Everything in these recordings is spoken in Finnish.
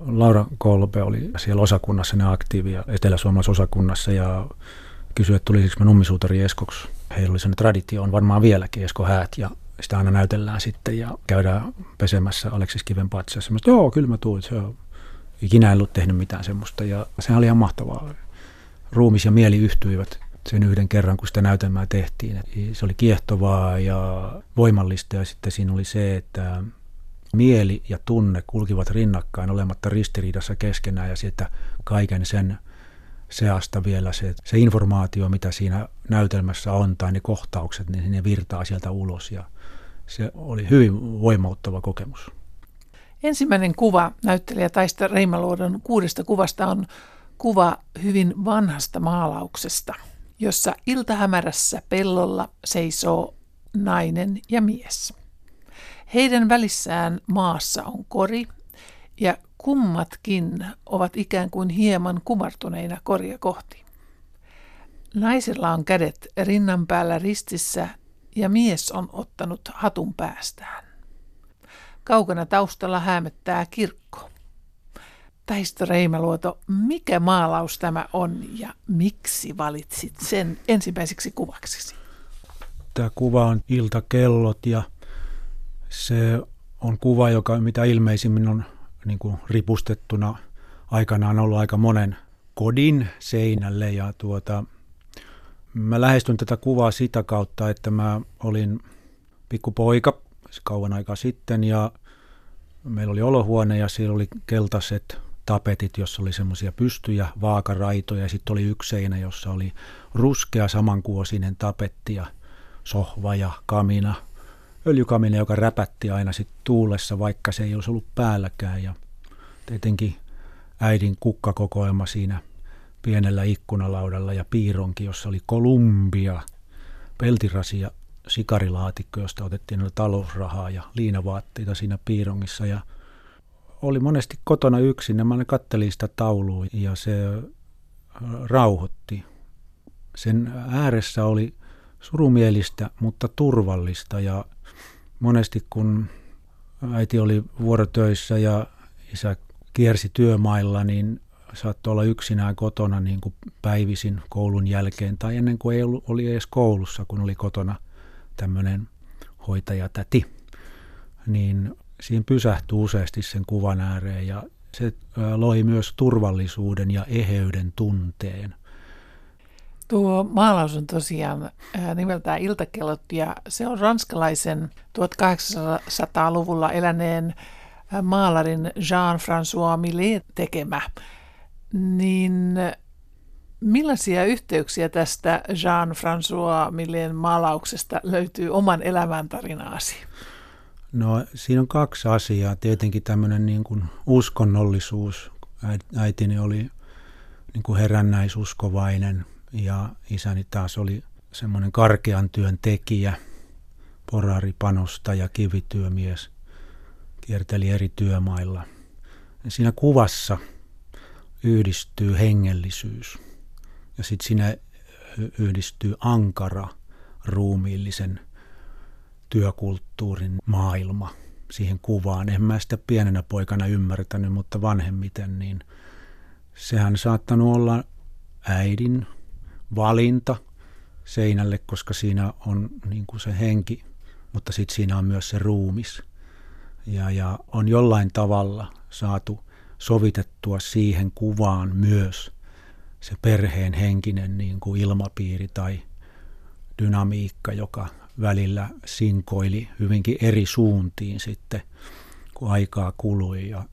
Laura Kolbe oli siellä osakunnassa ne aktiivia etelä-suomalaisessa osakunnassa ja kysyi, että tulisiko mä nummisuutari Eskoksi. Heillä oli sellainen traditio, on varmaan vieläkin Esko Häät ja sitä aina näytellään sitten ja käydään pesemässä Aleksis Kiven patsassa. Mä joo, kyllä mä tuun. Se on ikinä en ollut tehnyt mitään semmoista ja sehän oli ihan mahtavaa. Ruumis ja mieli yhtyivät sen yhden kerran, kun sitä näytelmää tehtiin. Se oli kiehtovaa ja voimallista ja sitten siinä oli se, että mieli ja tunne kulkivat rinnakkain olematta ristiriidassa keskenään ja sitten kaiken sen seasta vielä se, se informaatio, mitä siinä näytelmässä on tai ne kohtaukset, niin ne virtaa sieltä ulos ja se oli hyvin voimauttava kokemus. Ensimmäinen kuva näyttelijä Taista Reimaluodon kuudesta kuvasta on kuva hyvin vanhasta maalauksesta, jossa iltahämärässä pellolla seisoo nainen ja mies. Heidän välissään maassa on kori ja kummatkin ovat ikään kuin hieman kumartuneina koria kohti. Naisella on kädet rinnan päällä ristissä ja mies on ottanut hatun päästään. Kaukana taustalla hämöttää kirkko. Taisto Reimäluoto, mikä maalaus tämä on ja miksi valitsit sen ensimmäiseksi kuvaksesi? Tämä kuva on iltakellot ja se on kuva, joka mitä ilmeisimmin on niin kuin ripustettuna aikanaan ollut aika monen kodin seinälle. Ja tuota, mä lähestyn tätä kuvaa sitä kautta, että mä olin pikkupoika kauan aikaa sitten ja meillä oli olohuone ja siellä oli keltaiset tapetit, jossa oli semmoisia pystyjä, vaakaraitoja ja sitten oli yksi seinä, jossa oli ruskea samankuosinen tapetti ja sohva ja kamina – öljykamine, joka räpätti aina sit tuulessa, vaikka se ei olisi ollut päälläkään. Ja tietenkin äidin kukkakokoelma siinä pienellä ikkunalaudalla ja piironki, jossa oli Kolumbia, peltirasi ja sikarilaatikko, josta otettiin talousrahaa ja liinavaatteita siinä piirongissa. Ja oli monesti kotona yksin ja mä kattelin sitä taulua ja se rauhoitti. Sen ääressä oli surumielistä, mutta turvallista ja monesti kun äiti oli vuorotöissä ja isä kiersi työmailla, niin saattoi olla yksinään kotona niin kuin päivisin koulun jälkeen tai ennen kuin ei ollut, oli edes koulussa, kun oli kotona tämmöinen hoitajatäti. Niin siihen pysähtyi useasti sen kuvan ääreen ja se loi myös turvallisuuden ja eheyden tunteen. Tuo maalaus on tosiaan nimeltään Iltakellot ja se on ranskalaisen 1800-luvulla eläneen maalarin Jean-François Millet tekemä. Niin millaisia yhteyksiä tästä Jean-François Millet maalauksesta löytyy oman elämäntarinaasi? No siinä on kaksi asiaa. Tietenkin tämmöinen niin kuin uskonnollisuus. Äitini oli niin kuin herännäisuskovainen – ja isäni taas oli semmoinen karkean työn tekijä, poraripanosta ja kivityömies, kierteli eri työmailla. Ja siinä kuvassa yhdistyy hengellisyys ja sitten siinä yhdistyy ankara ruumiillisen työkulttuurin maailma siihen kuvaan. En mä sitä pienenä poikana ymmärtänyt, mutta vanhemmiten, niin sehän saattanut olla äidin valinta seinälle, koska siinä on niin kuin se henki, mutta sitten siinä on myös se ruumis. Ja, ja on jollain tavalla saatu sovitettua siihen kuvaan myös se perheen henkinen niin kuin ilmapiiri tai dynamiikka, joka välillä sinkoili hyvinkin eri suuntiin sitten, kun aikaa kului. Ja,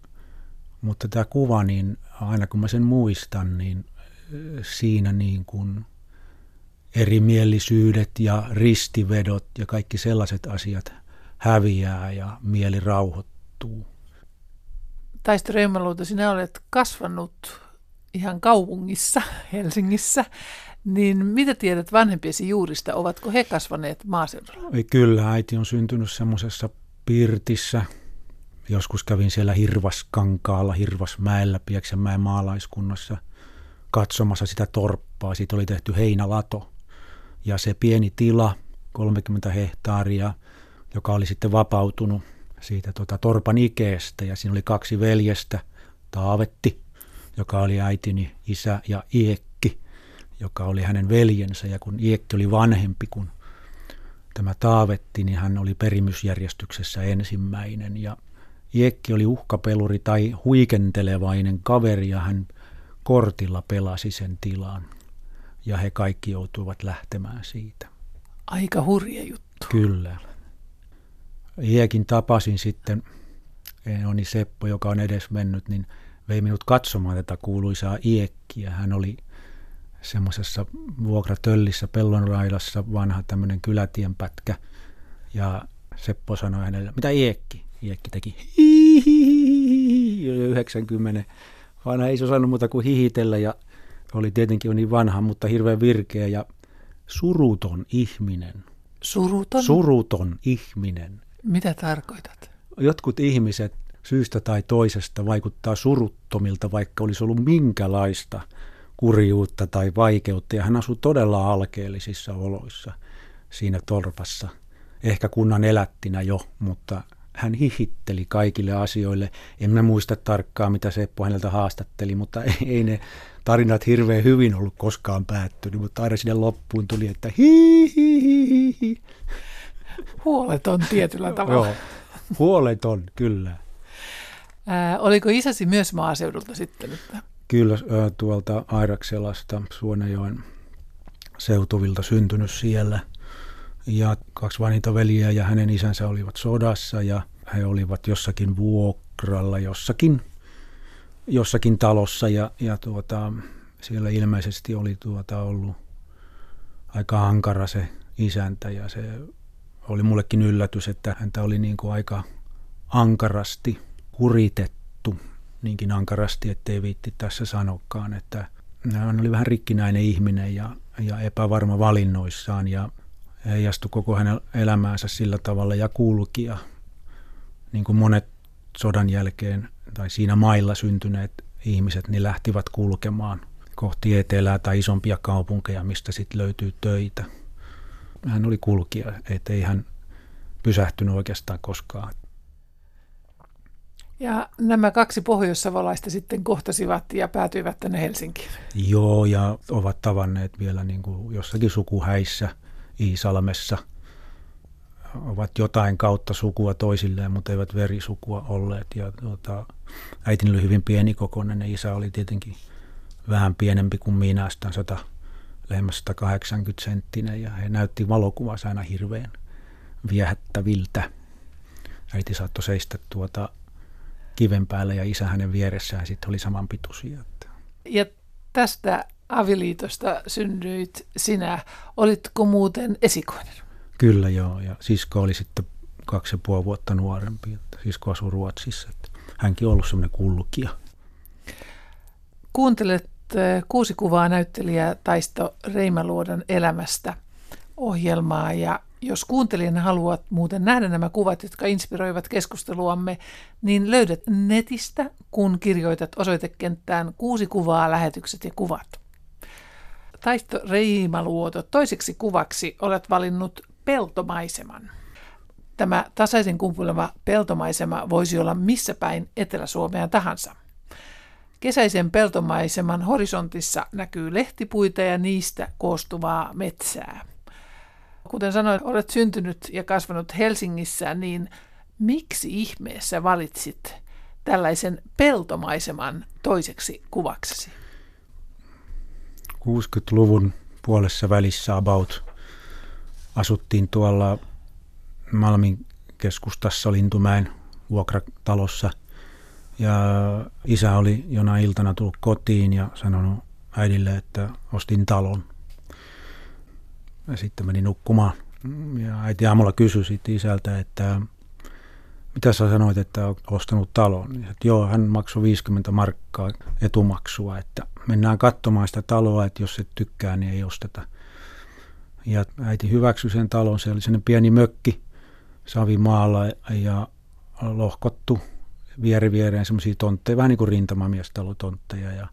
mutta tämä kuva, niin aina kun mä sen muistan, niin siinä niin kuin erimielisyydet ja ristivedot ja kaikki sellaiset asiat häviää ja mieli rauhoittuu. Taisto Reimmaluuta, sinä olet kasvanut ihan kaupungissa, Helsingissä, niin mitä tiedät vanhempiesi juurista? Ovatko he kasvaneet maaseudulla? Ei, kyllä, äiti on syntynyt semmoisessa pirtissä. Joskus kävin siellä Hirvaskankaalla, Hirvasmäellä, Pieksämäen maalaiskunnassa – katsomassa sitä torppaa. Siitä oli tehty heinälato ja se pieni tila, 30 hehtaaria, joka oli sitten vapautunut siitä tota, torpan ikeestä ja siinä oli kaksi veljestä, Taavetti, joka oli äitini isä, ja Iekki, joka oli hänen veljensä. Ja kun Iekki oli vanhempi kuin tämä Taavetti, niin hän oli perimysjärjestyksessä ensimmäinen. Ja Iekki oli uhkapeluri tai huikentelevainen kaveri, ja hän kortilla pelasi sen tilan. Ja he kaikki joutuivat lähtemään siitä. Aika hurja juttu. Kyllä. Iekin tapasin sitten, Enoni Seppo, joka on edes mennyt, niin vei minut katsomaan tätä kuuluisaa Iekkiä. Hän oli semmoisessa vuokratöllissä pellonraidassa vanha tämmöinen kylätienpätkä. Ja Seppo sanoi hänelle, mitä Iekki? Iekki teki hihihihi, 90. Vanha ei se osannut muuta kuin hihitellä ja oli tietenkin niin vanha, mutta hirveän virkeä ja suruton ihminen. Suruton? Suruton ihminen. Mitä tarkoitat? Jotkut ihmiset syystä tai toisesta vaikuttaa suruttomilta, vaikka olisi ollut minkälaista kurjuutta tai vaikeutta. Ja hän asui todella alkeellisissa oloissa siinä torpassa. Ehkä kunnan elättinä jo, mutta hän hihitteli kaikille asioille. En mä muista tarkkaan, mitä Seppo häneltä haastatteli, mutta ei ne tarinat hirveän hyvin ollut koskaan päättynyt, mutta aina sinne loppuun tuli, että hi, hi, hi, hi. Huoleton tietyllä tavalla. Joo, huoleton, kyllä. Ää, oliko isäsi myös maaseudulta sitten? Että... Kyllä, tuolta Airakselasta, Suonejoen seutuvilta syntynyt siellä. Ja kaksi vanhinta veliä ja hänen isänsä olivat sodassa ja he olivat jossakin vuokralla jossakin, jossakin talossa ja, ja tuota, siellä ilmeisesti oli tuota ollut aika ankara se isäntä ja se oli mullekin yllätys, että häntä oli niin kuin aika ankarasti kuritettu, niinkin ankarasti, ettei viitti tässä sanokaan, että hän oli vähän rikkinäinen ihminen ja, ja epävarma valinnoissaan ja heijastui koko hänen elämäänsä sillä tavalla ja kulki ja niin kuin monet sodan jälkeen tai siinä mailla syntyneet ihmiset, niin lähtivät kulkemaan kohti etelää tai isompia kaupunkeja, mistä sitten löytyy töitä hän oli kulkija, ettei hän pysähtynyt oikeastaan koskaan. Ja nämä kaksi pohjoissavolaista sitten kohtasivat ja päätyivät tänne Helsinkiin. Joo, ja ovat tavanneet vielä niin kuin jossakin sukuhäissä Iisalmessa. Ovat jotain kautta sukua toisilleen, mutta eivät verisukua olleet. Ja tuota, äitini oli hyvin pienikokoinen ja isä oli tietenkin vähän pienempi kuin minä, 100 lähemmäs 180 senttinen ja he näytti valokuvassa aina hirveän viehättäviltä. Äiti saattoi seistä tuota kiven päällä ja isä hänen vieressään sitten oli samanpituisia. Ja tästä avioliitosta synnyit sinä. Olitko muuten esikoinen? Kyllä joo, ja sisko oli sitten kaksi ja puoli vuotta nuorempi. Että sisko asui Ruotsissa. Että hänkin on ollut semmoinen kulkija. Kuuntelet Eh, kuusi kuvaa näyttelijä Taisto Reimaluodon elämästä ohjelmaa ja jos kuuntelijana haluat muuten nähdä nämä kuvat, jotka inspiroivat keskusteluamme, niin löydät netistä, kun kirjoitat osoitekenttään kuusi kuvaa, lähetykset ja kuvat. Taisto Reimaluoto, toiseksi kuvaksi olet valinnut peltomaiseman. Tämä tasaisen kumpuleva peltomaisema voisi olla missä päin Etelä-Suomea tahansa – Kesäisen peltomaiseman horisontissa näkyy lehtipuita ja niistä koostuvaa metsää. Kuten sanoin, olet syntynyt ja kasvanut Helsingissä, niin miksi ihmeessä valitsit tällaisen peltomaiseman toiseksi kuvaksesi? 60-luvun puolessa välissä about asuttiin tuolla Malmin keskustassa Lintumäen vuokratalossa – ja isä oli jona iltana tullut kotiin ja sanonut äidille, että ostin talon. Ja sitten meni nukkumaan. Ja äiti aamulla kysyi isältä, että mitä sä sanoit, että ostanut talon? Niin, että joo, hän maksoi 50 markkaa etumaksua, että mennään katsomaan sitä taloa, että jos et tykkää, niin ei osteta. Ja äiti hyväksyi sen talon, se oli sellainen pieni mökki savimaalla ja lohkottu vieri viereen semmoisia tontteja, vähän niin kuin rintamamiestalotontteja ja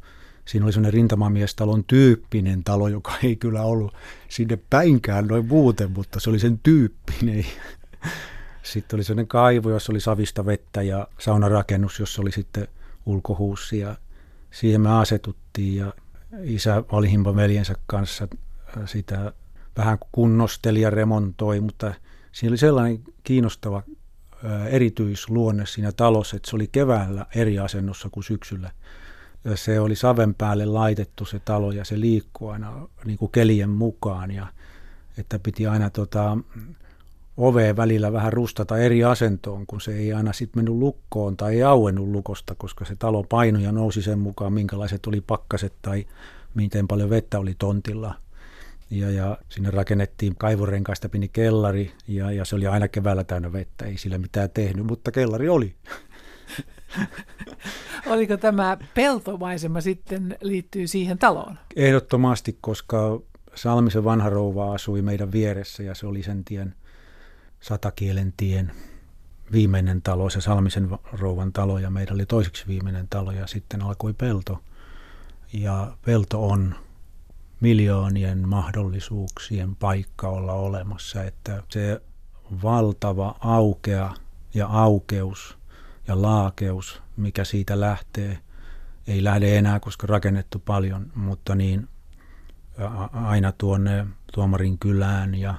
siinä oli semmoinen rintamamiestalon tyyppinen talo, joka ei kyllä ollut sinne päinkään noin muuten, mutta se oli sen tyyppinen. Sitten oli sellainen kaivo, jossa oli savista vettä ja saunarakennus, jossa oli sitten ulkohuussi ja siihen me asetuttiin ja isä Valhimpan veljensä kanssa sitä vähän kunnosteli ja remontoi, mutta siinä oli sellainen kiinnostava erityisluonne siinä talossa, että se oli keväällä eri asennossa kuin syksyllä. Ja se oli saven päälle laitettu se talo ja se liikkuu aina niin kuin kelien mukaan ja että piti aina tota, oveen välillä vähän rustata eri asentoon, kun se ei aina sitten mennyt lukkoon tai ei auennut lukosta, koska se talo painoi ja nousi sen mukaan, minkälaiset oli pakkaset tai miten paljon vettä oli tontilla. Ja, ja sinne rakennettiin kaivorenkaista pieni kellari ja, ja se oli aina keväällä täynnä vettä, ei sillä mitään tehnyt, mutta kellari oli. Oliko tämä peltomaisema sitten liittyy siihen taloon? Ehdottomasti, koska Salmisen vanha rouva asui meidän vieressä ja se oli sen tien, Satakielen tien viimeinen talo, se Salmisen rouvan talo ja meidän oli toiseksi viimeinen talo ja sitten alkoi pelto. Ja pelto on miljoonien mahdollisuuksien paikka olla olemassa, että se valtava aukea ja aukeus ja laakeus, mikä siitä lähtee, ei lähde enää, koska rakennettu paljon, mutta niin aina tuonne Tuomarin kylään ja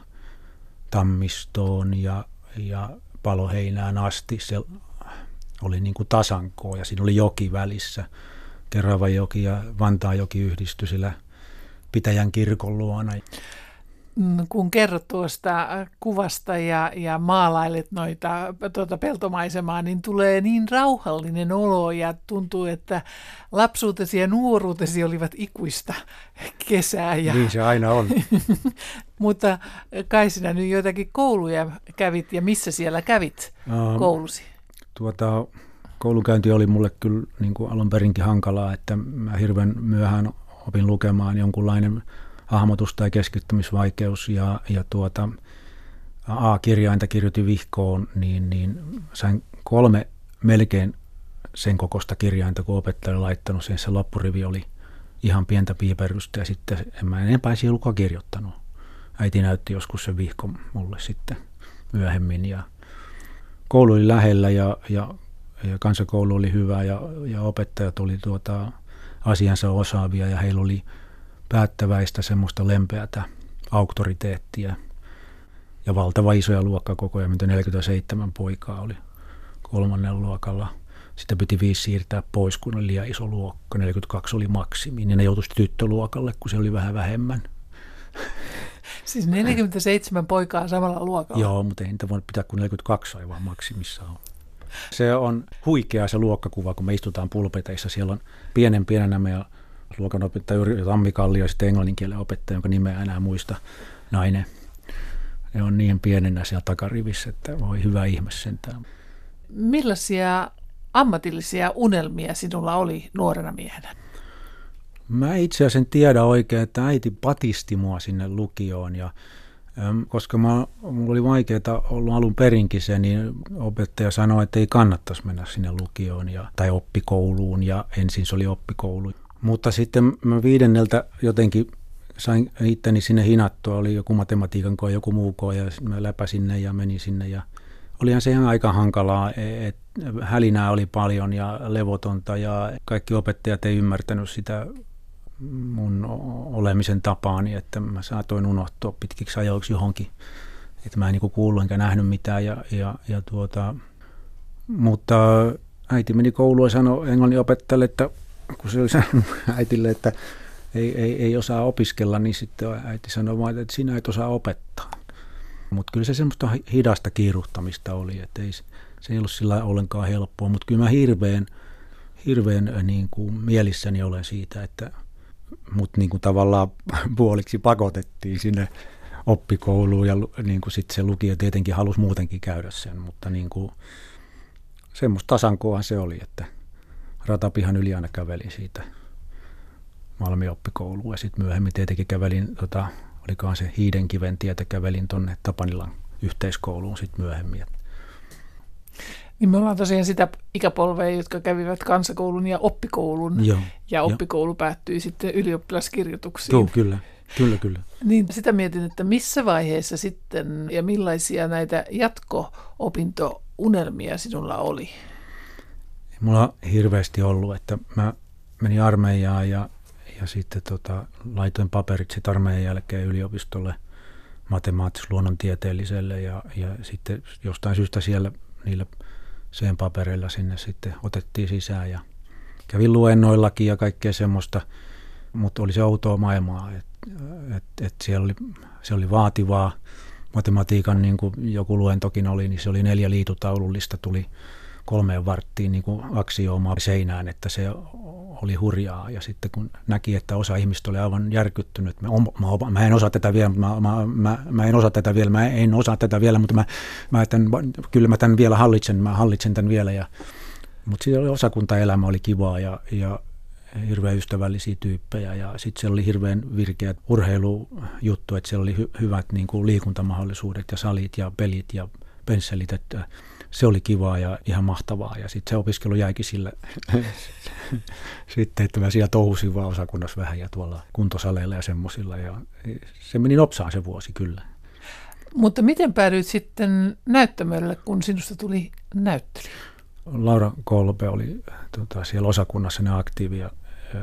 Tammistoon ja, ja Paloheinään asti. Se oli niin kuin tasankoa ja siinä oli joki välissä. Keravajoki ja Vantaajoki yhdistyi sillä Pitäjän kirkon luona. Mm, kun kerrot tuosta kuvasta ja, ja maalailet noita tuota peltomaisemaa, niin tulee niin rauhallinen olo ja tuntuu, että lapsuutesi ja nuoruutesi olivat ikuista kesää. Ja... Niin se aina on. Mutta kai sinä nyt joitakin kouluja kävit ja missä siellä kävit uh, koulusi? Tuota, koulukäynti oli mulle kyllä niin kuin alun perinkin hankalaa, että mä hirveän myöhään opin lukemaan jonkunlainen hahmotus- tai keskittymisvaikeus ja, ja tuota, A-kirjainta kirjoitin vihkoon, niin, niin sain kolme melkein sen kokosta kirjainta, kun opettaja oli laittanut siihen. Se loppurivi oli ihan pientä piiperrystä ja sitten en mä enempää lukua kirjoittanut. Äiti näytti joskus sen vihko mulle sitten myöhemmin ja koulu oli lähellä ja, ja, ja kansakoulu oli hyvä ja, ja opettajat oli tuota, asiansa osaavia ja heillä oli päättäväistä semmoista lempeätä auktoriteettia ja valtava isoja luokkakokoja, mitä 47 poikaa oli kolmannen luokalla. Sitten piti viisi siirtää pois, kun oli liian iso luokka. 42 oli maksimi, niin ne joutuisi tyttöluokalle, kun se oli vähän vähemmän. Siis 47 poikaa samalla luokalla? Joo, mutta ei niitä voinut pitää, kun 42 aivan maksimissaan. Se on huikea se luokkakuva, kun me istutaan pulpeteissa. Siellä on pienen pienenä meidän luokanopettaja Jyrki Tammikallio ja sitten englannin kielen opettaja, jonka nimeä enää muista, nainen. Ne on niin pienenä siellä takarivissä, että voi hyvä ihme sentään. Millaisia ammatillisia unelmia sinulla oli nuorena miehenä? Mä itse asiassa en tiedä oikein, että äiti patisti mua sinne lukioon ja koska mä, mulla oli vaikeaa ollut alun perinkin se, niin opettaja sanoi, että ei kannattaisi mennä sinne lukioon ja, tai oppikouluun ja ensin se oli oppikoulu. Mutta sitten mä viidenneltä jotenkin sain itteni sinne hinattua, oli joku matematiikan koe, joku muu koe ja mä läpäsin ne ja menin sinne ja olihan se ihan aika hankalaa, että hälinää oli paljon ja levotonta ja kaikki opettajat ei ymmärtänyt sitä mun olemisen tapaani, että mä saatoin unohtua pitkiksi ajoiksi johonkin, että mä en niin kuullut enkä nähnyt mitään. Ja, ja, ja tuota, mutta äiti meni kouluun ja sanoi englannin opettajalle, että kun se oli sanonut äitille, että ei, ei, ei osaa opiskella, niin sitten äiti sanoi vain, että sinä et osaa opettaa. Mutta kyllä se semmoista hidasta kiiruhtamista oli, että ei, se ei ollut sillä ollenkaan helppoa, mutta kyllä mä hirveän, hirveän niin kuin mielissäni olen siitä, että mut niin kuin tavallaan puoliksi pakotettiin sinne oppikouluun ja niin kuin sit se lukio tietenkin halusi muutenkin käydä sen, mutta niin kuin, semmoista tasankoa se oli, että ratapihan yli aina kävelin siitä Malmin oppikouluun ja sitten myöhemmin tietenkin kävelin, tota, olikaan se Hiidenkiven tietä, kävelin tuonne Tapanilan yhteiskouluun sitten myöhemmin. Niin me ollaan tosiaan sitä ikäpolvea, jotka kävivät kansakoulun ja oppikoulun. Joo, ja oppikoulu jo. päättyi sitten ylioppilaskirjoituksiin. Joo, kyllä. Kyllä, kyllä. Niin sitä mietin, että missä vaiheessa sitten ja millaisia näitä jatko-opintounelmia sinulla oli? Mulla on hirveästi ollut, että mä menin armeijaan ja, ja sitten tota, laitoin paperit sitten armeijan jälkeen yliopistolle matemaattis-luonnontieteelliselle ja, ja sitten jostain syystä siellä niillä sen papereilla sinne sitten otettiin sisään ja kävin luennoillakin ja kaikkea semmoista, mutta oli se outoa maailmaa, että et, et siellä oli, se oli vaativaa. Matematiikan niin kuin joku luentokin oli, niin se oli neljä liitutaulullista, tuli kolmeen varttiin niin kuin aksioomaa seinään, että se oli hurjaa. Ja sitten kun näki, että osa ihmistä oli aivan järkyttynyt, mä, mä, mä en osaa tätä vielä, mä, mä, mä, mä en osaa tätä vielä, mä en osaa tätä vielä, mutta mä, mä tämän, kyllä mä tämän vielä hallitsen, mä hallitsen tämän vielä. Ja, mutta siinä oli osakuntaelämä oli kivaa ja, ja hirveän ystävällisiä tyyppejä ja sitten siellä oli hirveän virkeät urheilujuttu, että siellä oli hy- hyvät niin kuin liikuntamahdollisuudet ja salit ja pelit ja pensselit, että se oli kivaa ja ihan mahtavaa. Ja sitten se opiskelu jäikin sille sitten, että mä siellä touhusin vaan osakunnassa vähän ja tuolla kuntosaleilla ja semmoisilla. Ja se meni nopsaan se vuosi kyllä. Mutta miten päädyit sitten näyttämölle, kun sinusta tuli näyttelijä? Laura Kolpe oli tota, siellä osakunnassa ne aktiivia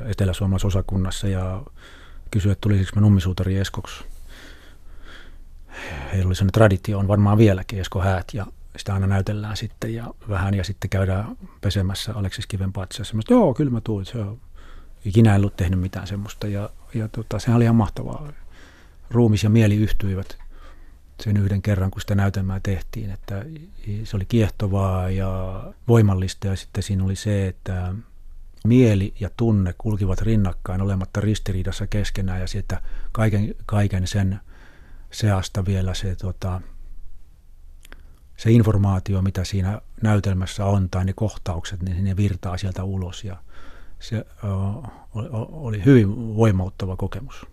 Etelä-Suomalaisessa osakunnassa ja kysyi, että tulisiko mä nummisuutari Eskoksi. Heillä oli sellainen traditio, on varmaan vieläkin Esko Häät ja sitä aina näytellään sitten ja vähän ja sitten käydään pesemässä Aleksis Kiven patsassa. Mä joo, kyllä mä tuin, se on ikinä en ollut tehnyt mitään semmoista ja, ja tota, sehän oli ihan mahtavaa. Ruumis ja mieli yhtyivät sen yhden kerran, kun sitä näytelmää tehtiin, että se oli kiehtovaa ja voimallista ja sitten siinä oli se, että mieli ja tunne kulkivat rinnakkain olematta ristiriidassa keskenään ja sitten kaiken, kaiken sen seasta vielä se tota, se informaatio, mitä siinä näytelmässä on, tai ne kohtaukset, niin ne virtaa sieltä ulos. Ja se oli, oli hyvin voimauttava kokemus.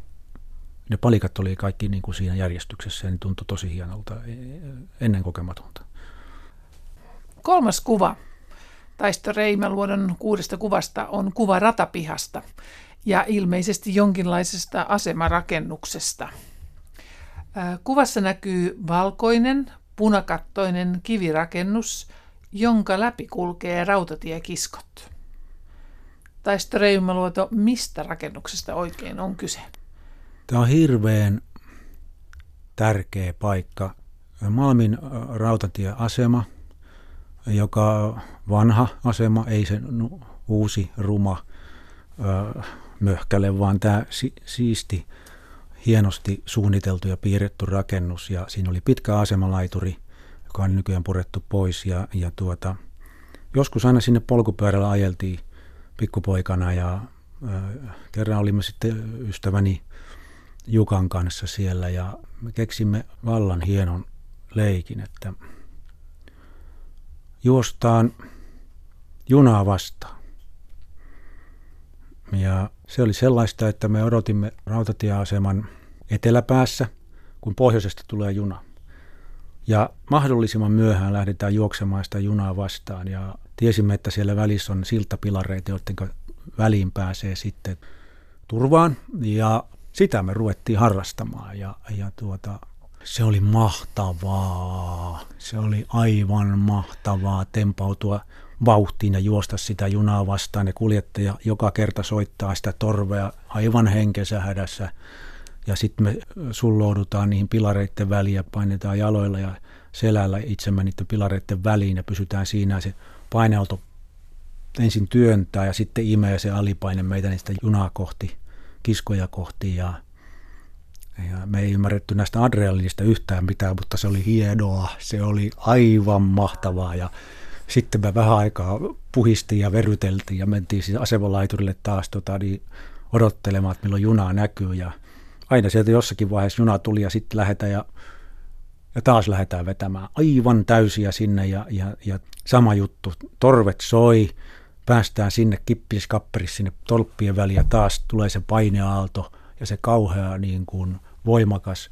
Ne palikat oli kaikki niin kuin siinä järjestyksessä ja ne tuntui tosi hienolta, e, ennen kokematonta. Kolmas kuva Taisto Reimäluodon kuudesta kuvasta on kuva ratapihasta ja ilmeisesti jonkinlaisesta asemarakennuksesta. Kuvassa näkyy valkoinen, punakattoinen kivirakennus, jonka läpi kulkee rautatiekiskot. Taisto Reimaluoto, mistä rakennuksesta oikein on kyse? Tämä on hirveän tärkeä paikka. Malmin rautatieasema, joka vanha asema, ei se uusi, ruma möhkäle, vaan tämä siisti hienosti suunniteltu ja piirretty rakennus ja siinä oli pitkä asemalaituri, joka on nykyään purettu pois ja, ja tuota, joskus aina sinne polkupyörällä ajeltiin pikkupoikana ja äh, kerran olimme sitten ystäväni Jukan kanssa siellä ja me keksimme vallan hienon leikin, että juostaan junaa vastaan. Ja se oli sellaista, että me odotimme rautatieaseman eteläpäässä, kun pohjoisesta tulee juna. Ja mahdollisimman myöhään lähdetään juoksemaan sitä junaa vastaan ja tiesimme, että siellä välissä on siltapilareita, joiden väliin pääsee sitten turvaan ja sitä me ruvettiin harrastamaan ja, ja tuota, se oli mahtavaa. Se oli aivan mahtavaa tempautua vauhtiin ja juosta sitä junaa vastaan. Ja kuljettaja joka kerta soittaa sitä torvea aivan henkensä hädässä. Ja sitten me sulloudutaan niihin pilareiden väliin ja painetaan jaloilla ja selällä itsemme niiden pilareiden väliin ja pysytään siinä. Ja se paineauto ensin työntää ja sitten imee se alipaine meitä niistä junaa kohti, kiskoja kohti ja ja me ei ymmärretty näistä adrenalinista yhtään mitään, mutta se oli hienoa. Se oli aivan mahtavaa ja sitten me vähän aikaa puhistiin ja veryteltiin ja mentiin siis asemalaiturille taas tota, niin odottelemaan, että milloin junaa näkyy. Ja aina sieltä jossakin vaiheessa juna tuli ja sitten lähdetään ja, ja taas lähdetään vetämään aivan täysiä sinne ja, ja, ja sama juttu. Torvet soi, päästään sinne kippiskapperissa sinne tolppien väliin ja taas tulee se paineaalto ja se kauhea niin kuin voimakas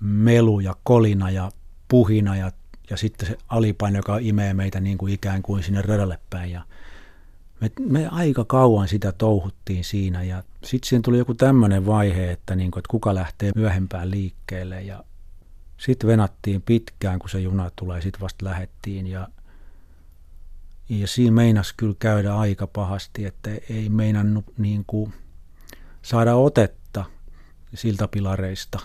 melu ja kolina ja puhina ja ja sitten se alipaino, joka imee meitä niin kuin ikään kuin sinne radalle päin. Ja me, me aika kauan sitä touhuttiin siinä. Ja sitten siihen tuli joku tämmöinen vaihe, että, niin kuin, että kuka lähtee myöhempään liikkeelle. Ja sitten venattiin pitkään, kun se juna tulee, sitten vasta lähettiin. Ja, Ja siinä meinas kyllä käydä aika pahasti, että ei meinannut niin kuin saada otetta siltapilareista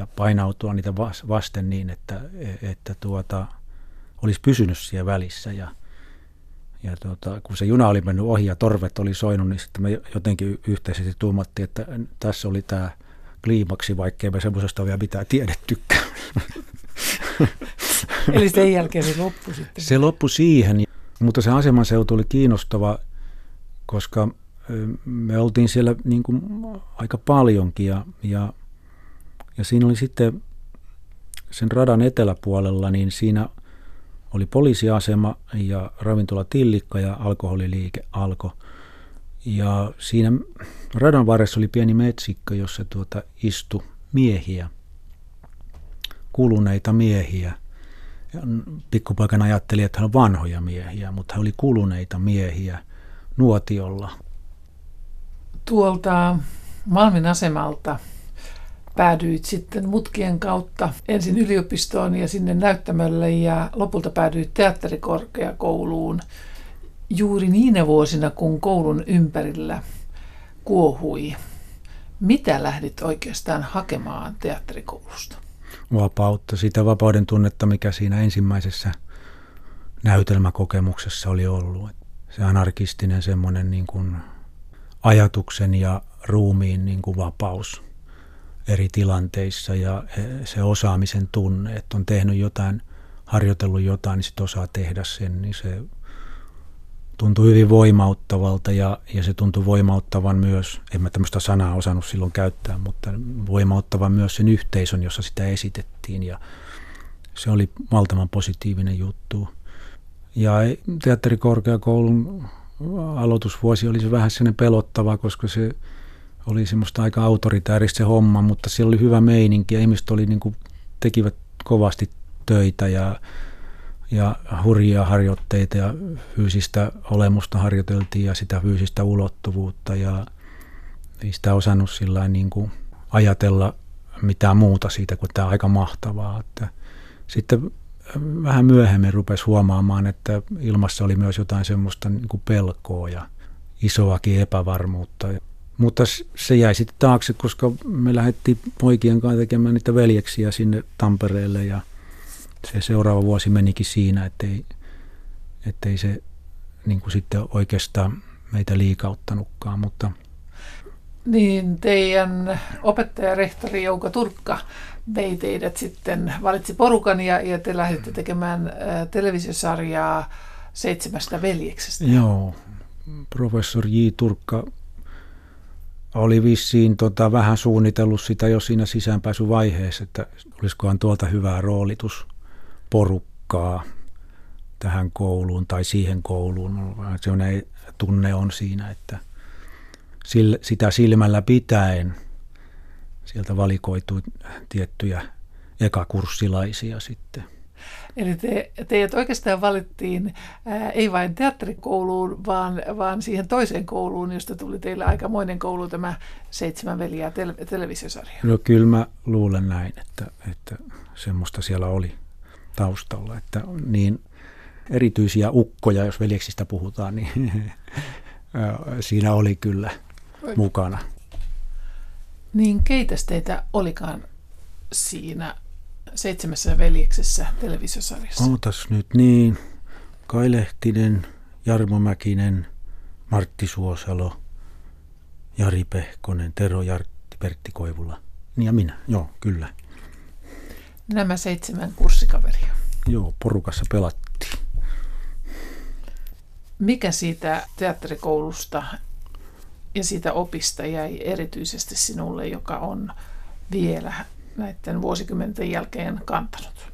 ja painautua niitä vasten niin, että, että tuota, olisi pysynyt siellä välissä. Ja, ja tuota, kun se juna oli mennyt ohi ja torvet oli soinut, niin sitten me jotenkin yhteisesti tuumattiin, että tässä oli tämä kliimaksi, vaikkei me semmoisesta vielä mitään tiedettykään. Eli sen jälkeen se loppui sitten? Se loppui siihen, mutta se asemanseutu oli kiinnostava, koska me oltiin siellä niin kuin aika paljonkin ja, ja, ja siinä oli sitten sen radan eteläpuolella, niin siinä oli poliisiasema ja ravintola Tillikka ja alkoholiliike Alko. Ja siinä radan varressa oli pieni metsikkö, jossa tuota istui miehiä, kuluneita miehiä. Ja pikkupoikana ajatteli, että hän on vanhoja miehiä, mutta hän oli kuluneita miehiä nuotiolla. Tuolta Malmin asemalta päädyit sitten mutkien kautta ensin yliopistoon ja sinne näyttämölle ja lopulta päädyit teatterikorkeakouluun juuri niinä vuosina, kun koulun ympärillä kuohui. Mitä lähdit oikeastaan hakemaan teatterikoulusta? Vapautta, sitä vapauden tunnetta, mikä siinä ensimmäisessä näytelmäkokemuksessa oli ollut. Se anarkistinen semmoinen niin kuin ajatuksen ja ruumiin niin kuin vapaus eri tilanteissa ja se osaamisen tunne, että on tehnyt jotain, harjoitellut jotain, niin sitten osaa tehdä sen, niin se tuntui hyvin voimauttavalta ja, ja se tuntui voimauttavan myös, en mä tämmöistä sanaa osannut silloin käyttää, mutta voimauttavan myös sen yhteisön, jossa sitä esitettiin ja se oli valtavan positiivinen juttu. Ja teatterikorkeakoulun aloitusvuosi oli se vähän sellainen pelottava, koska se oli semmoista aika autoritääristä se homma, mutta siellä oli hyvä meininki ja ihmiset oli niin kuin, tekivät kovasti töitä ja ja hurjia harjoitteita ja fyysistä olemusta harjoiteltiin ja sitä fyysistä ulottuvuutta ja ei sitä osannut sillä niin kuin ajatella mitään muuta siitä kuin tämä aika mahtavaa. Että sitten vähän myöhemmin rupesi huomaamaan, että ilmassa oli myös jotain semmoista niin kuin pelkoa ja isoakin epävarmuutta. Mutta se jäi sitten taakse, koska me lähdettiin poikien kanssa tekemään niitä veljeksiä sinne Tampereelle ja se seuraava vuosi menikin siinä, ettei, ettei se niin kuin sitten oikeastaan meitä liikauttanutkaan, mutta niin, teidän opettaja, rehtori Jouko Turkka vei teidät sitten, valitsi porukan ja, ja te lähditte tekemään ä, televisiosarjaa seitsemästä veljeksestä. Joo, professori J. Turkka oli vissiin tota, vähän suunnitellut sitä jo siinä sisäänpääsyvaiheessa, että olisikohan tuolta hyvää roolitus porukkaa tähän kouluun tai siihen kouluun. Sellainen tunne on siinä, että sitä silmällä pitäen sieltä valikoitui tiettyjä ekakurssilaisia sitten. Eli te, teidät oikeastaan valittiin ää, ei vain teatterikouluun, vaan, vaan siihen toiseen kouluun, josta tuli teille aikamoinen koulu, tämä Seitsemän veljeä tel- televisiosarja. No kyllä mä luulen näin, että, että semmoista siellä oli taustalla. Että niin erityisiä ukkoja, jos veljeksistä puhutaan, niin siinä oli kyllä mukana. Niin keitä teitä olikaan siinä seitsemässä veljeksessä televisiosarjassa? Ootas nyt niin. Kai Lehtinen, Jarmo Mäkinen, Martti Suosalo, Jari Pehkonen, Tero Jartti, Pertti Koivula. Niin ja minä, joo, kyllä. Nämä seitsemän kurssikaveria. Joo, porukassa pelattiin. Mikä siitä teatterikoulusta ja siitä opista jäi erityisesti sinulle, joka on vielä näiden vuosikymmenten jälkeen kantanut?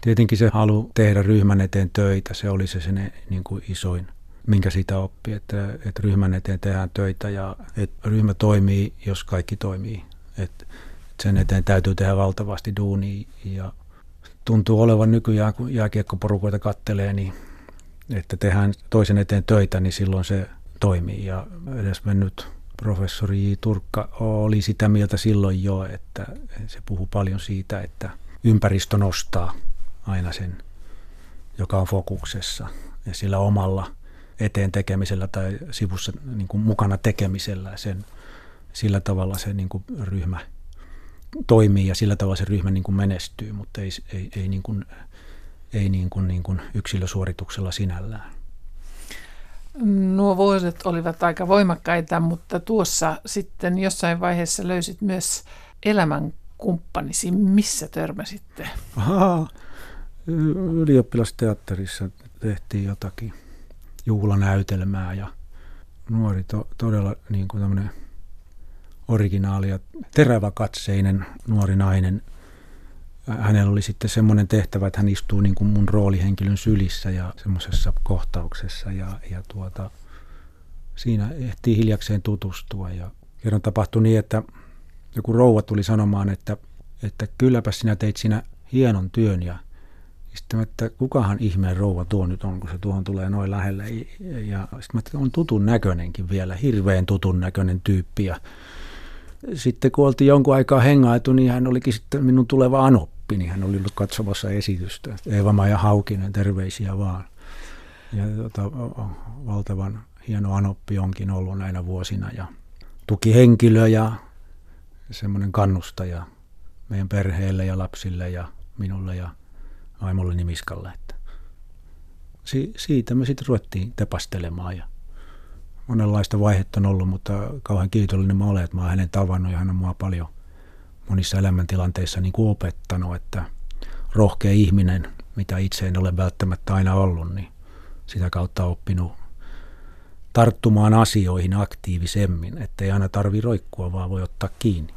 Tietenkin se halu tehdä ryhmän eteen töitä, se oli se sen niin kuin isoin, minkä siitä oppi, että, että ryhmän eteen tehdään töitä ja että ryhmä toimii, jos kaikki toimii. Että sen eteen täytyy tehdä valtavasti duunia ja tuntuu olevan nykyään, kun jääkiekkoporukoita kattelee, niin että tehdään toisen eteen töitä, niin silloin se toimii. Ja edes mennyt professori J. Turkka oli sitä mieltä silloin jo, että se puhuu paljon siitä, että ympäristö nostaa aina sen joka on fokuksessa ja sillä omalla eteen tekemisellä tai sivussa niin kuin mukana tekemisellä sen, sillä tavalla se niin kuin ryhmä toimii ja sillä tavalla se ryhmä niin kuin menestyy, mutta ei, ei, ei, niin kuin, ei niin kuin, niin kuin yksilösuorituksella sinällään. Nuo vuodet olivat aika voimakkaita, mutta tuossa sitten jossain vaiheessa löysit myös elämän kumppanisi. Missä törmäsitte? Ylioppilasteatterissa tehtiin jotakin juhlanäytelmää ja nuori to, todella niin kuin tämmöinen originaali ja teräväkatseinen nuori nainen. Hänellä oli sitten semmoinen tehtävä, että hän istuu niin kuin mun roolihenkilön sylissä ja semmoisessa kohtauksessa ja, ja tuota, siinä ehtii hiljakseen tutustua ja kerran tapahtui niin, että joku rouva tuli sanomaan, että, että kylläpä sinä teit siinä hienon työn ja sitten että kukahan ihmeen rouva tuo nyt on, kun se tuohon tulee noin lähelle. Ja sitten että on tutun näköinenkin vielä, hirveän tutun näköinen tyyppi. Ja sitten kun oltiin jonkun aikaa hengaitu, niin hän olikin sitten minun tuleva anoppi, niin hän oli ollut katsomassa esitystä. Eeva-Maija Haukinen, terveisiä vaan. Ja tota, valtavan hieno anoppi onkin ollut näinä vuosina ja tukihenkilö ja semmoinen kannustaja meidän perheelle ja lapsille ja minulle ja vaimolle nimiskalle. Että si- siitä me sitten ruvettiin tepastelemaan ja monenlaista vaihetta on ollut, mutta kauhean kiitollinen mä olen, että mä olen hänen tavannut ja hän on mua paljon monissa elämäntilanteissa niin kuin opettanut, että rohkea ihminen, mitä itse en ole välttämättä aina ollut, niin sitä kautta oppinut tarttumaan asioihin aktiivisemmin, ettei aina tarvi roikkua, vaan voi ottaa kiinni.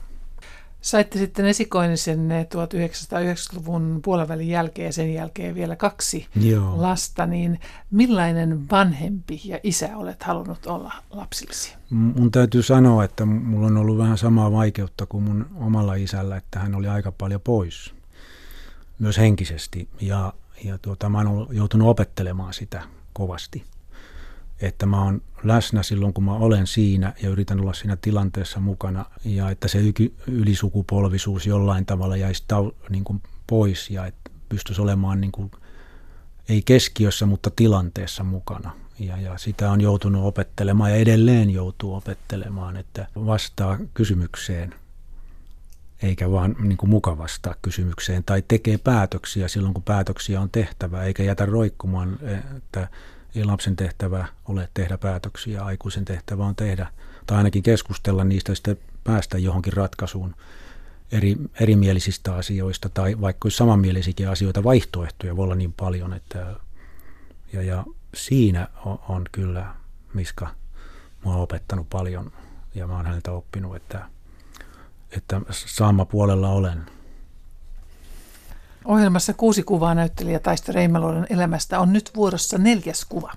Saitte sitten esikoinisen 1990-luvun puolivälin jälkeen ja sen jälkeen vielä kaksi Joo. lasta, niin millainen vanhempi ja isä olet halunnut olla lapsillesi? Mun täytyy sanoa, että mulla on ollut vähän samaa vaikeutta kuin mun omalla isällä, että hän oli aika paljon pois, myös henkisesti, ja, ja tuota, mä oon joutunut opettelemaan sitä kovasti että mä oon läsnä silloin, kun mä olen siinä ja yritän olla siinä tilanteessa mukana ja että se ylisukupolvisuus jollain tavalla jäisi tau, niin kuin pois ja että pystyisi olemaan niin kuin, ei keskiössä, mutta tilanteessa mukana. Ja, ja sitä on joutunut opettelemaan ja edelleen joutuu opettelemaan, että vastaa kysymykseen eikä vaan niin kuin muka vastaa kysymykseen tai tekee päätöksiä silloin, kun päätöksiä on tehtävä, eikä jätä roikkumaan, että ei lapsen tehtävä ole tehdä päätöksiä, aikuisen tehtävä on tehdä, tai ainakin keskustella niistä sitten päästä johonkin ratkaisuun eri, erimielisistä asioista, tai vaikka olisi samanmielisikin asioita, vaihtoehtoja voi olla niin paljon, että ja, ja siinä on, on kyllä Miska mua on opettanut paljon, ja mä oon häneltä oppinut, että, että saama puolella olen – Ohjelmassa kuusi kuvaa näyttelijä Taisto Reimaluodon elämästä on nyt vuorossa neljäs kuva.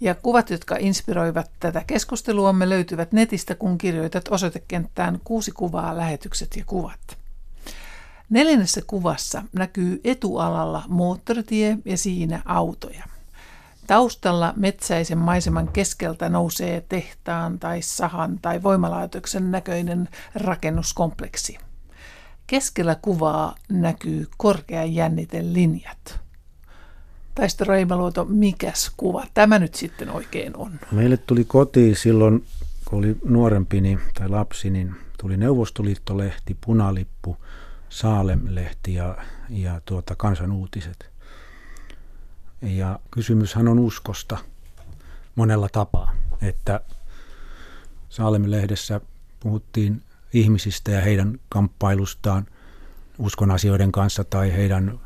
Ja kuvat, jotka inspiroivat tätä keskusteluamme, löytyvät netistä, kun kirjoitat osoitekenttään kuusi kuvaa, lähetykset ja kuvat. Neljännessä kuvassa näkyy etualalla moottoritie ja siinä autoja. Taustalla metsäisen maiseman keskeltä nousee tehtaan tai sahan tai voimalaitoksen näköinen rakennuskompleksi. Keskellä kuvaa näkyy korkean jänniten linjat. Taisto Reimaluoto, mikäs kuva tämä nyt sitten oikein on? Meille tuli kotiin silloin, kun oli nuorempi niin, tai lapsi, niin tuli Neuvostoliittolehti, Punalippu, Saalem-lehti ja, ja tuota, kansanuutiset. Ja kysymyshän on uskosta monella tapaa, että Saalem-lehdessä puhuttiin ihmisistä ja heidän kamppailustaan uskon asioiden kanssa tai heidän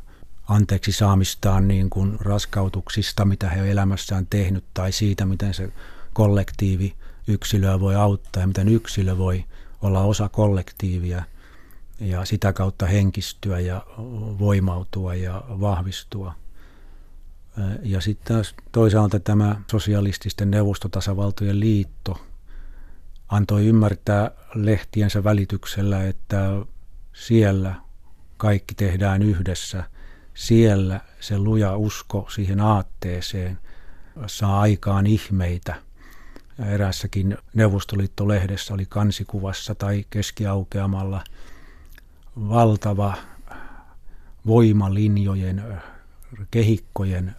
anteeksi saamistaan niin kuin raskautuksista, mitä he on elämässään tehnyt, tai siitä, miten se kollektiivi yksilöä voi auttaa ja miten yksilö voi olla osa kollektiivia ja sitä kautta henkistyä ja voimautua ja vahvistua. Ja sitten taas toisaalta tämä sosialististen neuvostotasavaltojen liitto antoi ymmärtää lehtiensä välityksellä, että siellä kaikki tehdään yhdessä. Siellä se luja usko siihen aatteeseen saa aikaan ihmeitä. Erässäkin Neuvostoliitto-lehdessä oli kansikuvassa tai keskiaukeamalla valtava voimalinjojen kehikkojen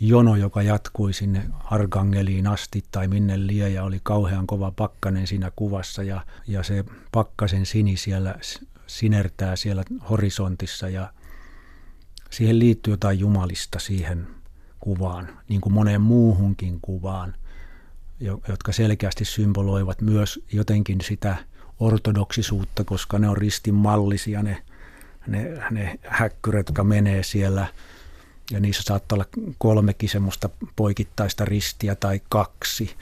jono, joka jatkui sinne Arkangeliin asti tai minne lie ja oli kauhean kova pakkanen siinä kuvassa ja, ja se pakkasen sini siellä sinertää siellä horisontissa ja siihen liittyy jotain jumalista siihen kuvaan, niin kuin moneen muuhunkin kuvaan, jotka selkeästi symboloivat myös jotenkin sitä ortodoksisuutta, koska ne on ristinmallisia ne, ne, ne häkkyrät, jotka menee siellä – ja niissä saattaa olla kolmekin semmoista poikittaista ristiä tai kaksi.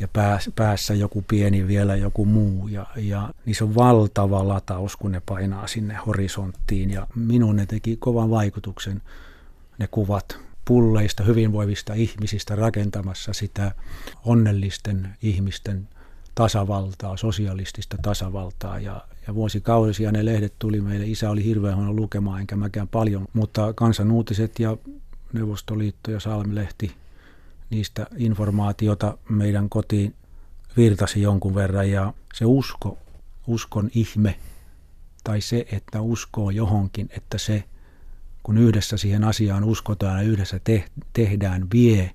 Ja päässä joku pieni vielä joku muu. Ja, ja niissä on valtava lataus, kun ne painaa sinne horisonttiin. Ja minun ne teki kovan vaikutuksen ne kuvat pulleista, hyvinvoivista ihmisistä rakentamassa sitä onnellisten ihmisten tasavaltaa, sosialistista tasavaltaa. Ja, ja vuosikausia ne lehdet tuli meille. Isä oli hirveän huono lukemaan, enkä mäkään paljon, mutta kansanuutiset ja Neuvostoliitto ja Salmilehti, niistä informaatiota meidän kotiin virtasi jonkun verran ja se usko, uskon ihme tai se, että uskoo johonkin, että se, kun yhdessä siihen asiaan uskotaan ja yhdessä te- tehdään, vie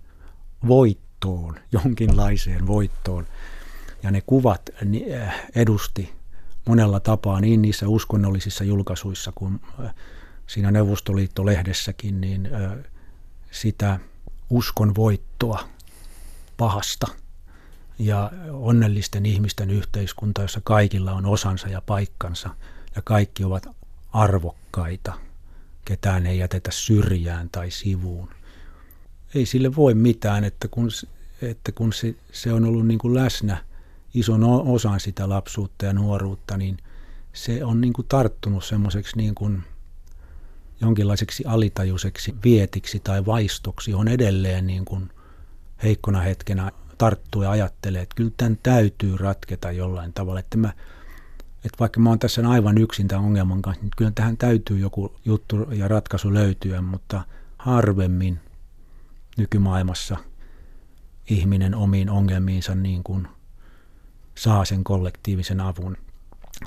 voittoon, jonkinlaiseen voittoon. Ja ne kuvat äh, edusti monella tapaa niin niissä uskonnollisissa julkaisuissa kuin siinä Neuvostoliitto-lehdessäkin, niin sitä uskon voittoa pahasta ja onnellisten ihmisten yhteiskunta, jossa kaikilla on osansa ja paikkansa ja kaikki ovat arvokkaita. Ketään ei jätetä syrjään tai sivuun. Ei sille voi mitään, että kun, että kun se, se on ollut niin kuin läsnä ison osan sitä lapsuutta ja nuoruutta, niin se on niin kuin tarttunut semmoiseksi niin kuin jonkinlaiseksi alitajuiseksi vietiksi tai vaistoksi, on edelleen niin kuin heikkona hetkenä tarttuu ja ajattelee, että kyllä tämän täytyy ratketa jollain tavalla. Että, mä, että vaikka mä oon tässä aivan yksin tämän ongelman kanssa, niin kyllä tähän täytyy joku juttu ja ratkaisu löytyä, mutta harvemmin nykymaailmassa ihminen omiin ongelmiinsa niin kuin saa sen kollektiivisen avun.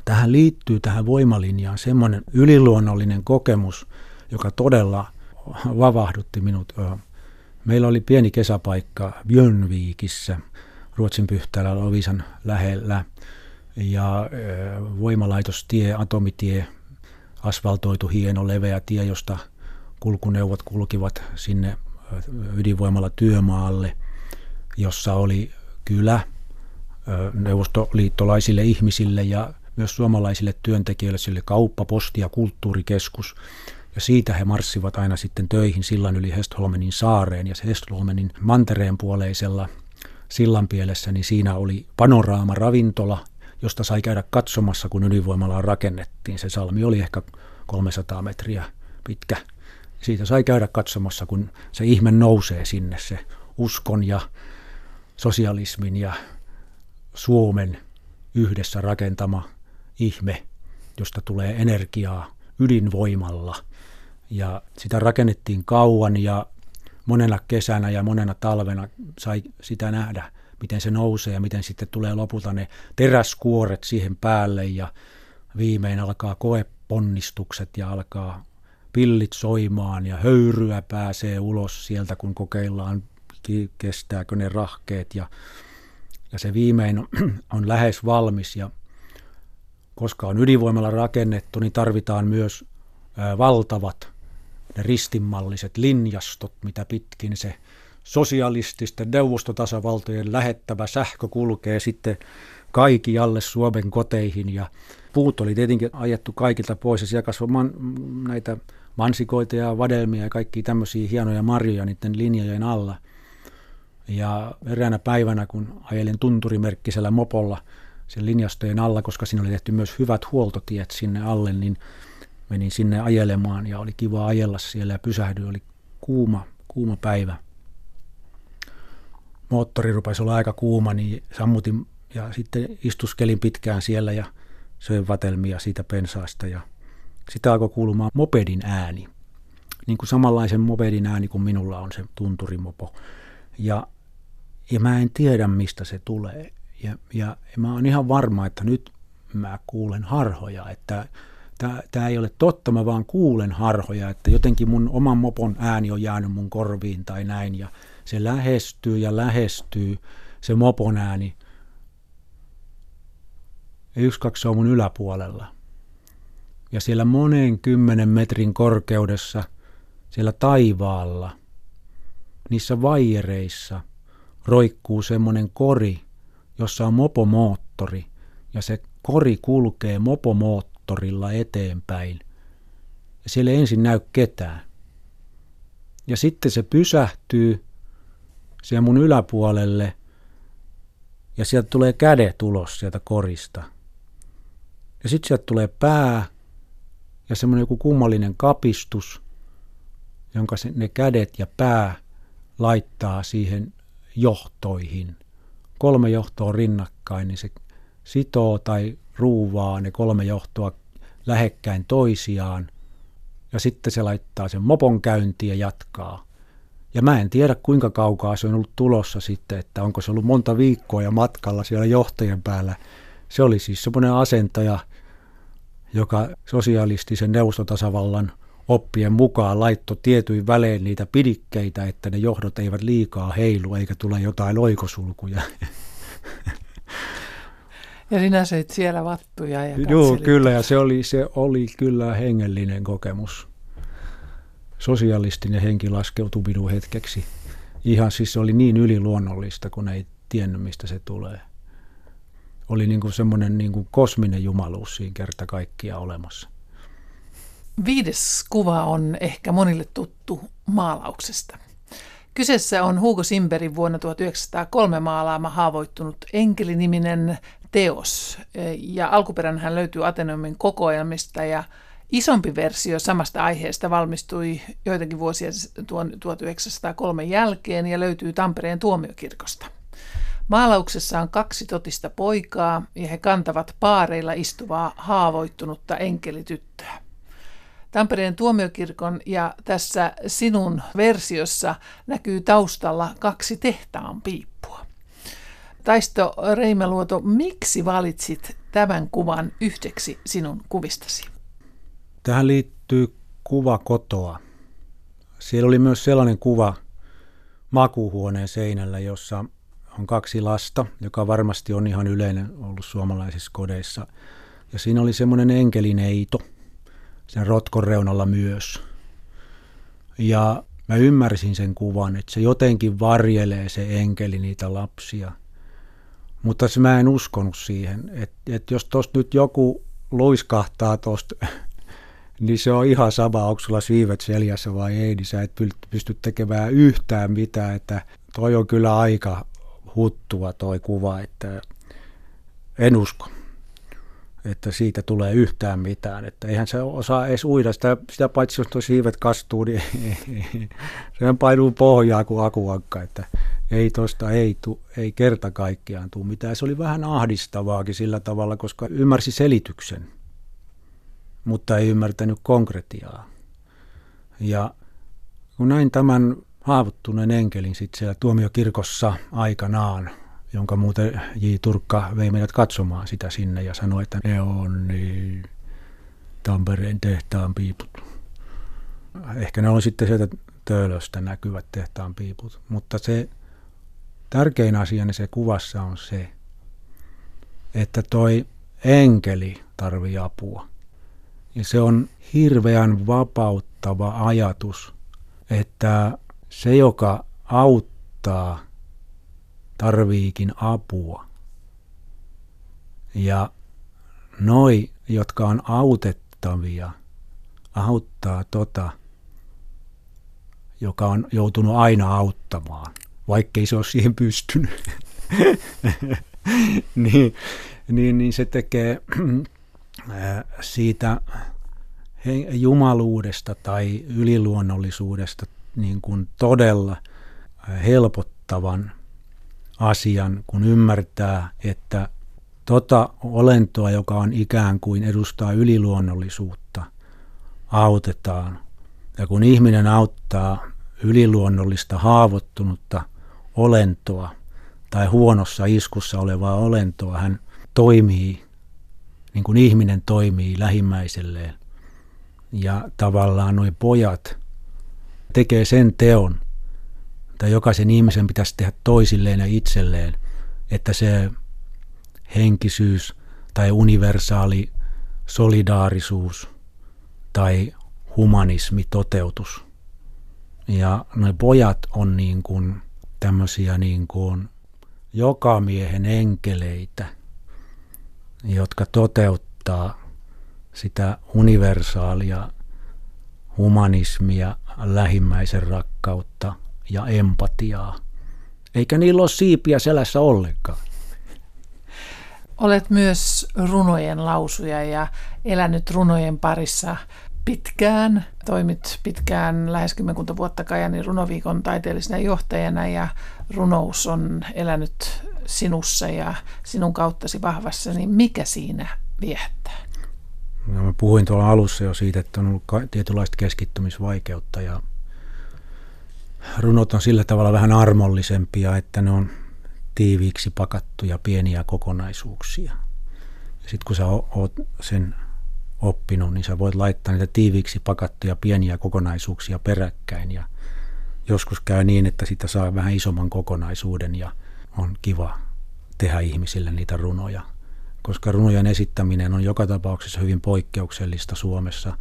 Tähän liittyy tähän voimalinjaan semmoinen yliluonnollinen kokemus, joka todella vavahdutti minut. Meillä oli pieni kesäpaikka Björnviikissä, Ruotsin pyhtäällä Lovisan lähellä, ja voimalaitostie, atomitie, asfaltoitu hieno leveä tie, josta kulkuneuvot kulkivat sinne ydinvoimalla työmaalle, jossa oli kylä neuvostoliittolaisille ihmisille ja myös suomalaisille työntekijöille, sille kauppa, posti ja kulttuurikeskus. Ja siitä he marssivat aina sitten töihin sillan yli Hestholmenin saareen ja Hestholmenin mantereen puoleisella sillanpielessä, niin siinä oli panoraama ravintola, josta sai käydä katsomassa, kun ydinvoimalaa rakennettiin. Se salmi oli ehkä 300 metriä pitkä. Siitä sai käydä katsomassa, kun se ihme nousee sinne, se uskon ja sosialismin ja Suomen yhdessä rakentama ihme, josta tulee energiaa ydinvoimalla. Ja sitä rakennettiin kauan ja monena kesänä ja monena talvena sai sitä nähdä, miten se nousee ja miten sitten tulee lopulta ne teräskuoret siihen päälle ja viimein alkaa koeponnistukset ja alkaa pillit soimaan ja höyryä pääsee ulos sieltä, kun kokeillaan, kestääkö ne rahkeet ja, ja se viimein on lähes valmis ja koska on ydinvoimalla rakennettu, niin tarvitaan myös valtavat ne ristinmalliset linjastot, mitä pitkin se sosialististen neuvostotasavaltojen lähettävä sähkö kulkee sitten kaikkialle Suomen koteihin ja puut oli tietenkin ajettu kaikilta pois ja siellä kasvoi man, näitä mansikoita ja vadelmia ja kaikki tämmöisiä hienoja marjoja niiden linjojen alla. Ja eräänä päivänä, kun ajelin tunturimerkkisellä mopolla sen linjastojen alla, koska siinä oli tehty myös hyvät huoltotiet sinne alle, niin menin sinne ajelemaan ja oli kiva ajella siellä ja pysähdyin, oli kuuma, kuuma päivä. Moottori rupesi olla aika kuuma, niin sammutin ja sitten istuskelin pitkään siellä ja söin vatelmia siitä pensaasta ja sitä alkoi kuulumaan mopedin ääni. Niin kuin samanlaisen mopedin ääni kuin minulla on se tunturimopo. Ja, ja mä en tiedä, mistä se tulee. Ja, ja mä oon ihan varma, että nyt mä kuulen harhoja, että tämä ei ole totta, mä vaan kuulen harhoja, että jotenkin mun oman mopon ääni on jäänyt mun korviin tai näin, ja se lähestyy ja lähestyy, se mopon ääni. Ja yksi, kaksi se on mun yläpuolella. Ja siellä monen kymmenen metrin korkeudessa, siellä taivaalla, niissä vaijereissa, roikkuu semmoinen kori, jossa on mopomoottori, ja se kori kulkee mopomoottorilla eteenpäin. Ja siellä ei ensin näy ketään. Ja sitten se pysähtyy siellä mun yläpuolelle ja sieltä tulee kädet ulos sieltä korista. Ja sitten sieltä tulee pää ja semmoinen joku kummallinen kapistus, jonka se, ne kädet ja pää laittaa siihen johtoihin. Kolme johtoa rinnakkain, niin se sitoo tai ruuvaa ne kolme johtoa lähekkäin toisiaan. Ja sitten se laittaa sen mopon käyntiin ja jatkaa. Ja mä en tiedä kuinka kaukaa se on ollut tulossa sitten, että onko se ollut monta viikkoa ja matkalla siellä johtajan päällä. Se oli siis semmoinen asentaja, joka sosialistisen neuvostotasavallan oppien mukaan laitto tietyin välein niitä pidikkeitä, että ne johdot eivät liikaa heilu eikä tule jotain oikosulkuja. Ja sinä söit siellä vattuja ja Joo, kyllä, ja se oli, se oli kyllä hengellinen kokemus. Sosialistinen henki laskeutui minun hetkeksi. Ihan siis se oli niin yliluonnollista, kun ei tiennyt, mistä se tulee. Oli niin kuin semmoinen niin kuin kosminen jumaluus siinä kerta kaikkia olemassa. Viides kuva on ehkä monille tuttu maalauksesta. Kyseessä on Hugo Simberin vuonna 1903 maalaama haavoittunut enkeliniminen teos. Ja alkuperän hän löytyy Ateneumin kokoelmista ja isompi versio samasta aiheesta valmistui joitakin vuosia tuon 1903 jälkeen ja löytyy Tampereen tuomiokirkosta. Maalauksessa on kaksi totista poikaa ja he kantavat paareilla istuvaa haavoittunutta enkelityttöä. Tampereen tuomiokirkon ja tässä sinun versiossa näkyy taustalla kaksi tehtaan piippua. Taisto Reimeluoto, miksi valitsit tämän kuvan yhdeksi sinun kuvistasi? Tähän liittyy kuva kotoa. Siellä oli myös sellainen kuva makuuhuoneen seinällä, jossa on kaksi lasta, joka varmasti on ihan yleinen ollut suomalaisissa kodeissa. Ja siinä oli semmoinen enkelineito sen rotkon reunalla myös. Ja mä ymmärsin sen kuvan, että se jotenkin varjelee se enkeli niitä lapsia – mutta se mä en uskonut siihen, että, että jos tuosta nyt joku luiskahtaa tuosta, niin se on ihan sama, onko sulla siivet seljässä vai ei, niin sä et pysty tekemään yhtään mitään, että toi on kyllä aika huttua toi kuva, että en usko, että siitä tulee yhtään mitään, että eihän se osaa edes uida, sitä, sitä paitsi jos tuo siivet kastuu, niin sehän painuu pohjaa kuin akuankka, että ei tosta ei, tu, ei kerta kaikkiaan tule mitään. Se oli vähän ahdistavaakin sillä tavalla, koska ymmärsi selityksen, mutta ei ymmärtänyt konkretiaa. Ja kun näin tämän haavoittuneen enkelin sitten siellä tuomiokirkossa aikanaan, jonka muuten J. Turkka vei meidät katsomaan sitä sinne ja sanoi, että ne on niin Tampereen tehtaan piiput. Ehkä ne on sitten sieltä Töölöstä näkyvät tehtaan piiput, mutta se tärkein asia se kuvassa on se, että toi enkeli tarvii apua. Ja se on hirveän vapauttava ajatus, että se, joka auttaa, tarviikin apua. Ja noi, jotka on autettavia, auttaa tota, joka on joutunut aina auttamaan vaikkei se ole siihen pystynyt. niin, niin, niin se tekee siitä jumaluudesta tai yliluonnollisuudesta niin kuin todella helpottavan asian, kun ymmärtää, että tota olentoa, joka on ikään kuin edustaa yliluonnollisuutta, autetaan. Ja kun ihminen auttaa yliluonnollista haavoittunutta olentoa tai huonossa iskussa olevaa olentoa, hän toimii niin kuin ihminen toimii lähimmäiselleen. Ja tavallaan nuo pojat tekee sen teon, että jokaisen ihmisen pitäisi tehdä toisilleen ja itselleen, että se henkisyys tai universaali solidaarisuus tai humanismi toteutus. Ja nuo pojat on niin kuin tämmöisiä niin kuin jokamiehen enkeleitä, jotka toteuttaa sitä universaalia humanismia, lähimmäisen rakkautta ja empatiaa. Eikä niillä ole siipiä selässä ollenkaan. Olet myös runojen lausuja ja elänyt runojen parissa pitkään. Toimit pitkään lähes kymmenkunta vuotta Kajanin runoviikon taiteellisena johtajana ja runous on elänyt sinussa ja sinun kauttasi vahvassa, niin mikä siinä viehättää? No, mä puhuin tuolla alussa jo siitä, että on ollut tietynlaista keskittymisvaikeutta ja runot on sillä tavalla vähän armollisempia, että ne on tiiviiksi pakattuja pieniä kokonaisuuksia. Sitten kun sä oot sen oppinut, niin sä voit laittaa niitä tiiviiksi pakattuja pieniä kokonaisuuksia peräkkäin ja joskus käy niin, että sitä saa vähän isomman kokonaisuuden ja on kiva tehdä ihmisille niitä runoja. Koska runojen esittäminen on joka tapauksessa hyvin poikkeuksellista Suomessa.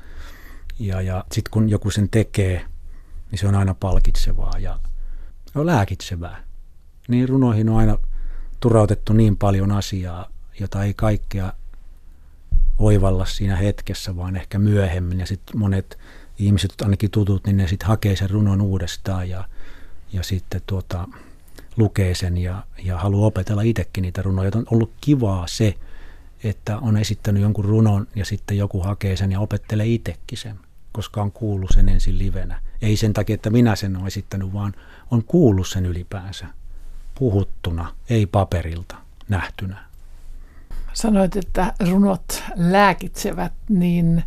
Ja, ja sitten kun joku sen tekee, niin se on aina palkitsevaa ja on lääkitsevää. Niin runoihin on aina turautettu niin paljon asiaa, jota ei kaikkea oivalla siinä hetkessä, vaan ehkä myöhemmin. Ja sitten monet ihmiset, ainakin tutut, niin ne sitten hakee sen runon uudestaan ja, ja sitten tuota, lukee sen ja, ja haluaa opetella itsekin niitä runoja. On ollut kivaa se, että on esittänyt jonkun runon ja sitten joku hakee sen ja opettelee itsekin sen, koska on kuullut sen ensin livenä. Ei sen takia, että minä sen olen esittänyt, vaan on kuullut sen ylipäänsä puhuttuna, ei paperilta, nähtynä. Sanoit, että runot lääkitsevät, niin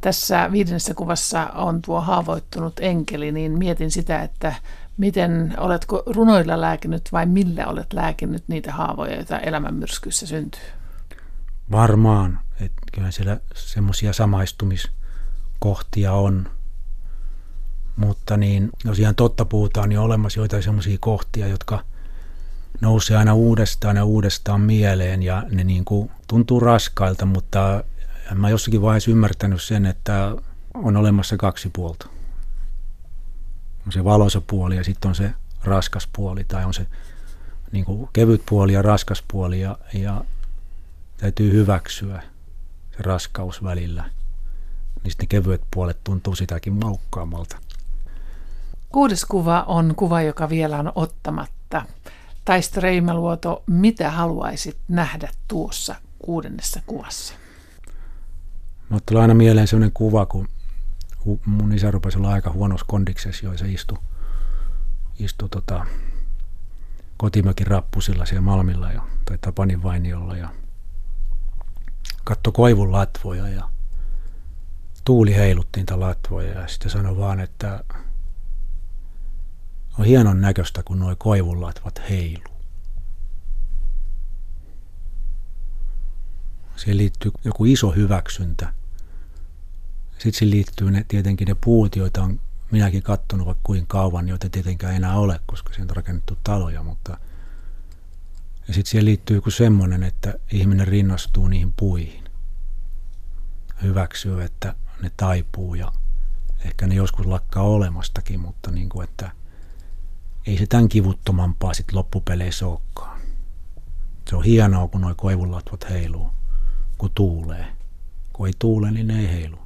tässä viidennessä kuvassa on tuo haavoittunut enkeli, niin mietin sitä, että miten oletko runoilla lääkinyt vai millä olet lääkinyt niitä haavoja, joita elämänmyrskyissä syntyy? Varmaan, että kyllä siellä semmoisia samaistumiskohtia on. Mutta niin, jos ihan totta puhutaan, niin on olemassa joitain semmoisia kohtia, jotka – nousee aina uudestaan ja uudestaan mieleen ja ne niin kuin tuntuu raskailta, mutta mä jossakin vaiheessa ymmärtänyt sen, että on olemassa kaksi puolta. On se valoisa puoli ja sitten on se raskas puoli tai on se niin kuin kevyt puoli ja raskas puoli ja, ja täytyy hyväksyä se raskaus välillä. Niin sitten ne kevyet puolet tuntuu sitäkin maukkaammalta. Kuudes kuva on kuva, joka vielä on ottamatta. Taisto Reimäluoto, mitä haluaisit nähdä tuossa kuudennessa kuvassa? Mulle tulee aina mieleen sellainen kuva, kun mun isä rupesi olla aika huonossa kondiksessa, jo se istui, istui tota, kotimökin rappusilla siellä Malmilla jo, tai Tapanin vainiolla ja katto koivun latvoja ja tuuli heilutti niitä latvoja ja sitten sanoi vaan, että on hienon näköistä, kun nuo koivunlatvat heiluu. Siihen liittyy joku iso hyväksyntä. Sitten siihen liittyy ne, tietenkin ne puut, joita on minäkin katsonut vaikka kuin kauan, joita tietenkään enää ole, koska siihen on rakennettu taloja, mutta ja sitten siihen liittyy joku semmoinen, että ihminen rinnastuu niihin puihin. Hyväksyy, että ne taipuu ja ehkä ne joskus lakkaa olemastakin, mutta niin kuin, että – ei se tämän kivuttomampaa sitten loppupeleissä olekaan. Se on hienoa, kun nuo koivunlatvat heiluu, kun tuulee. Kun ei tuule, niin ne ei heilu.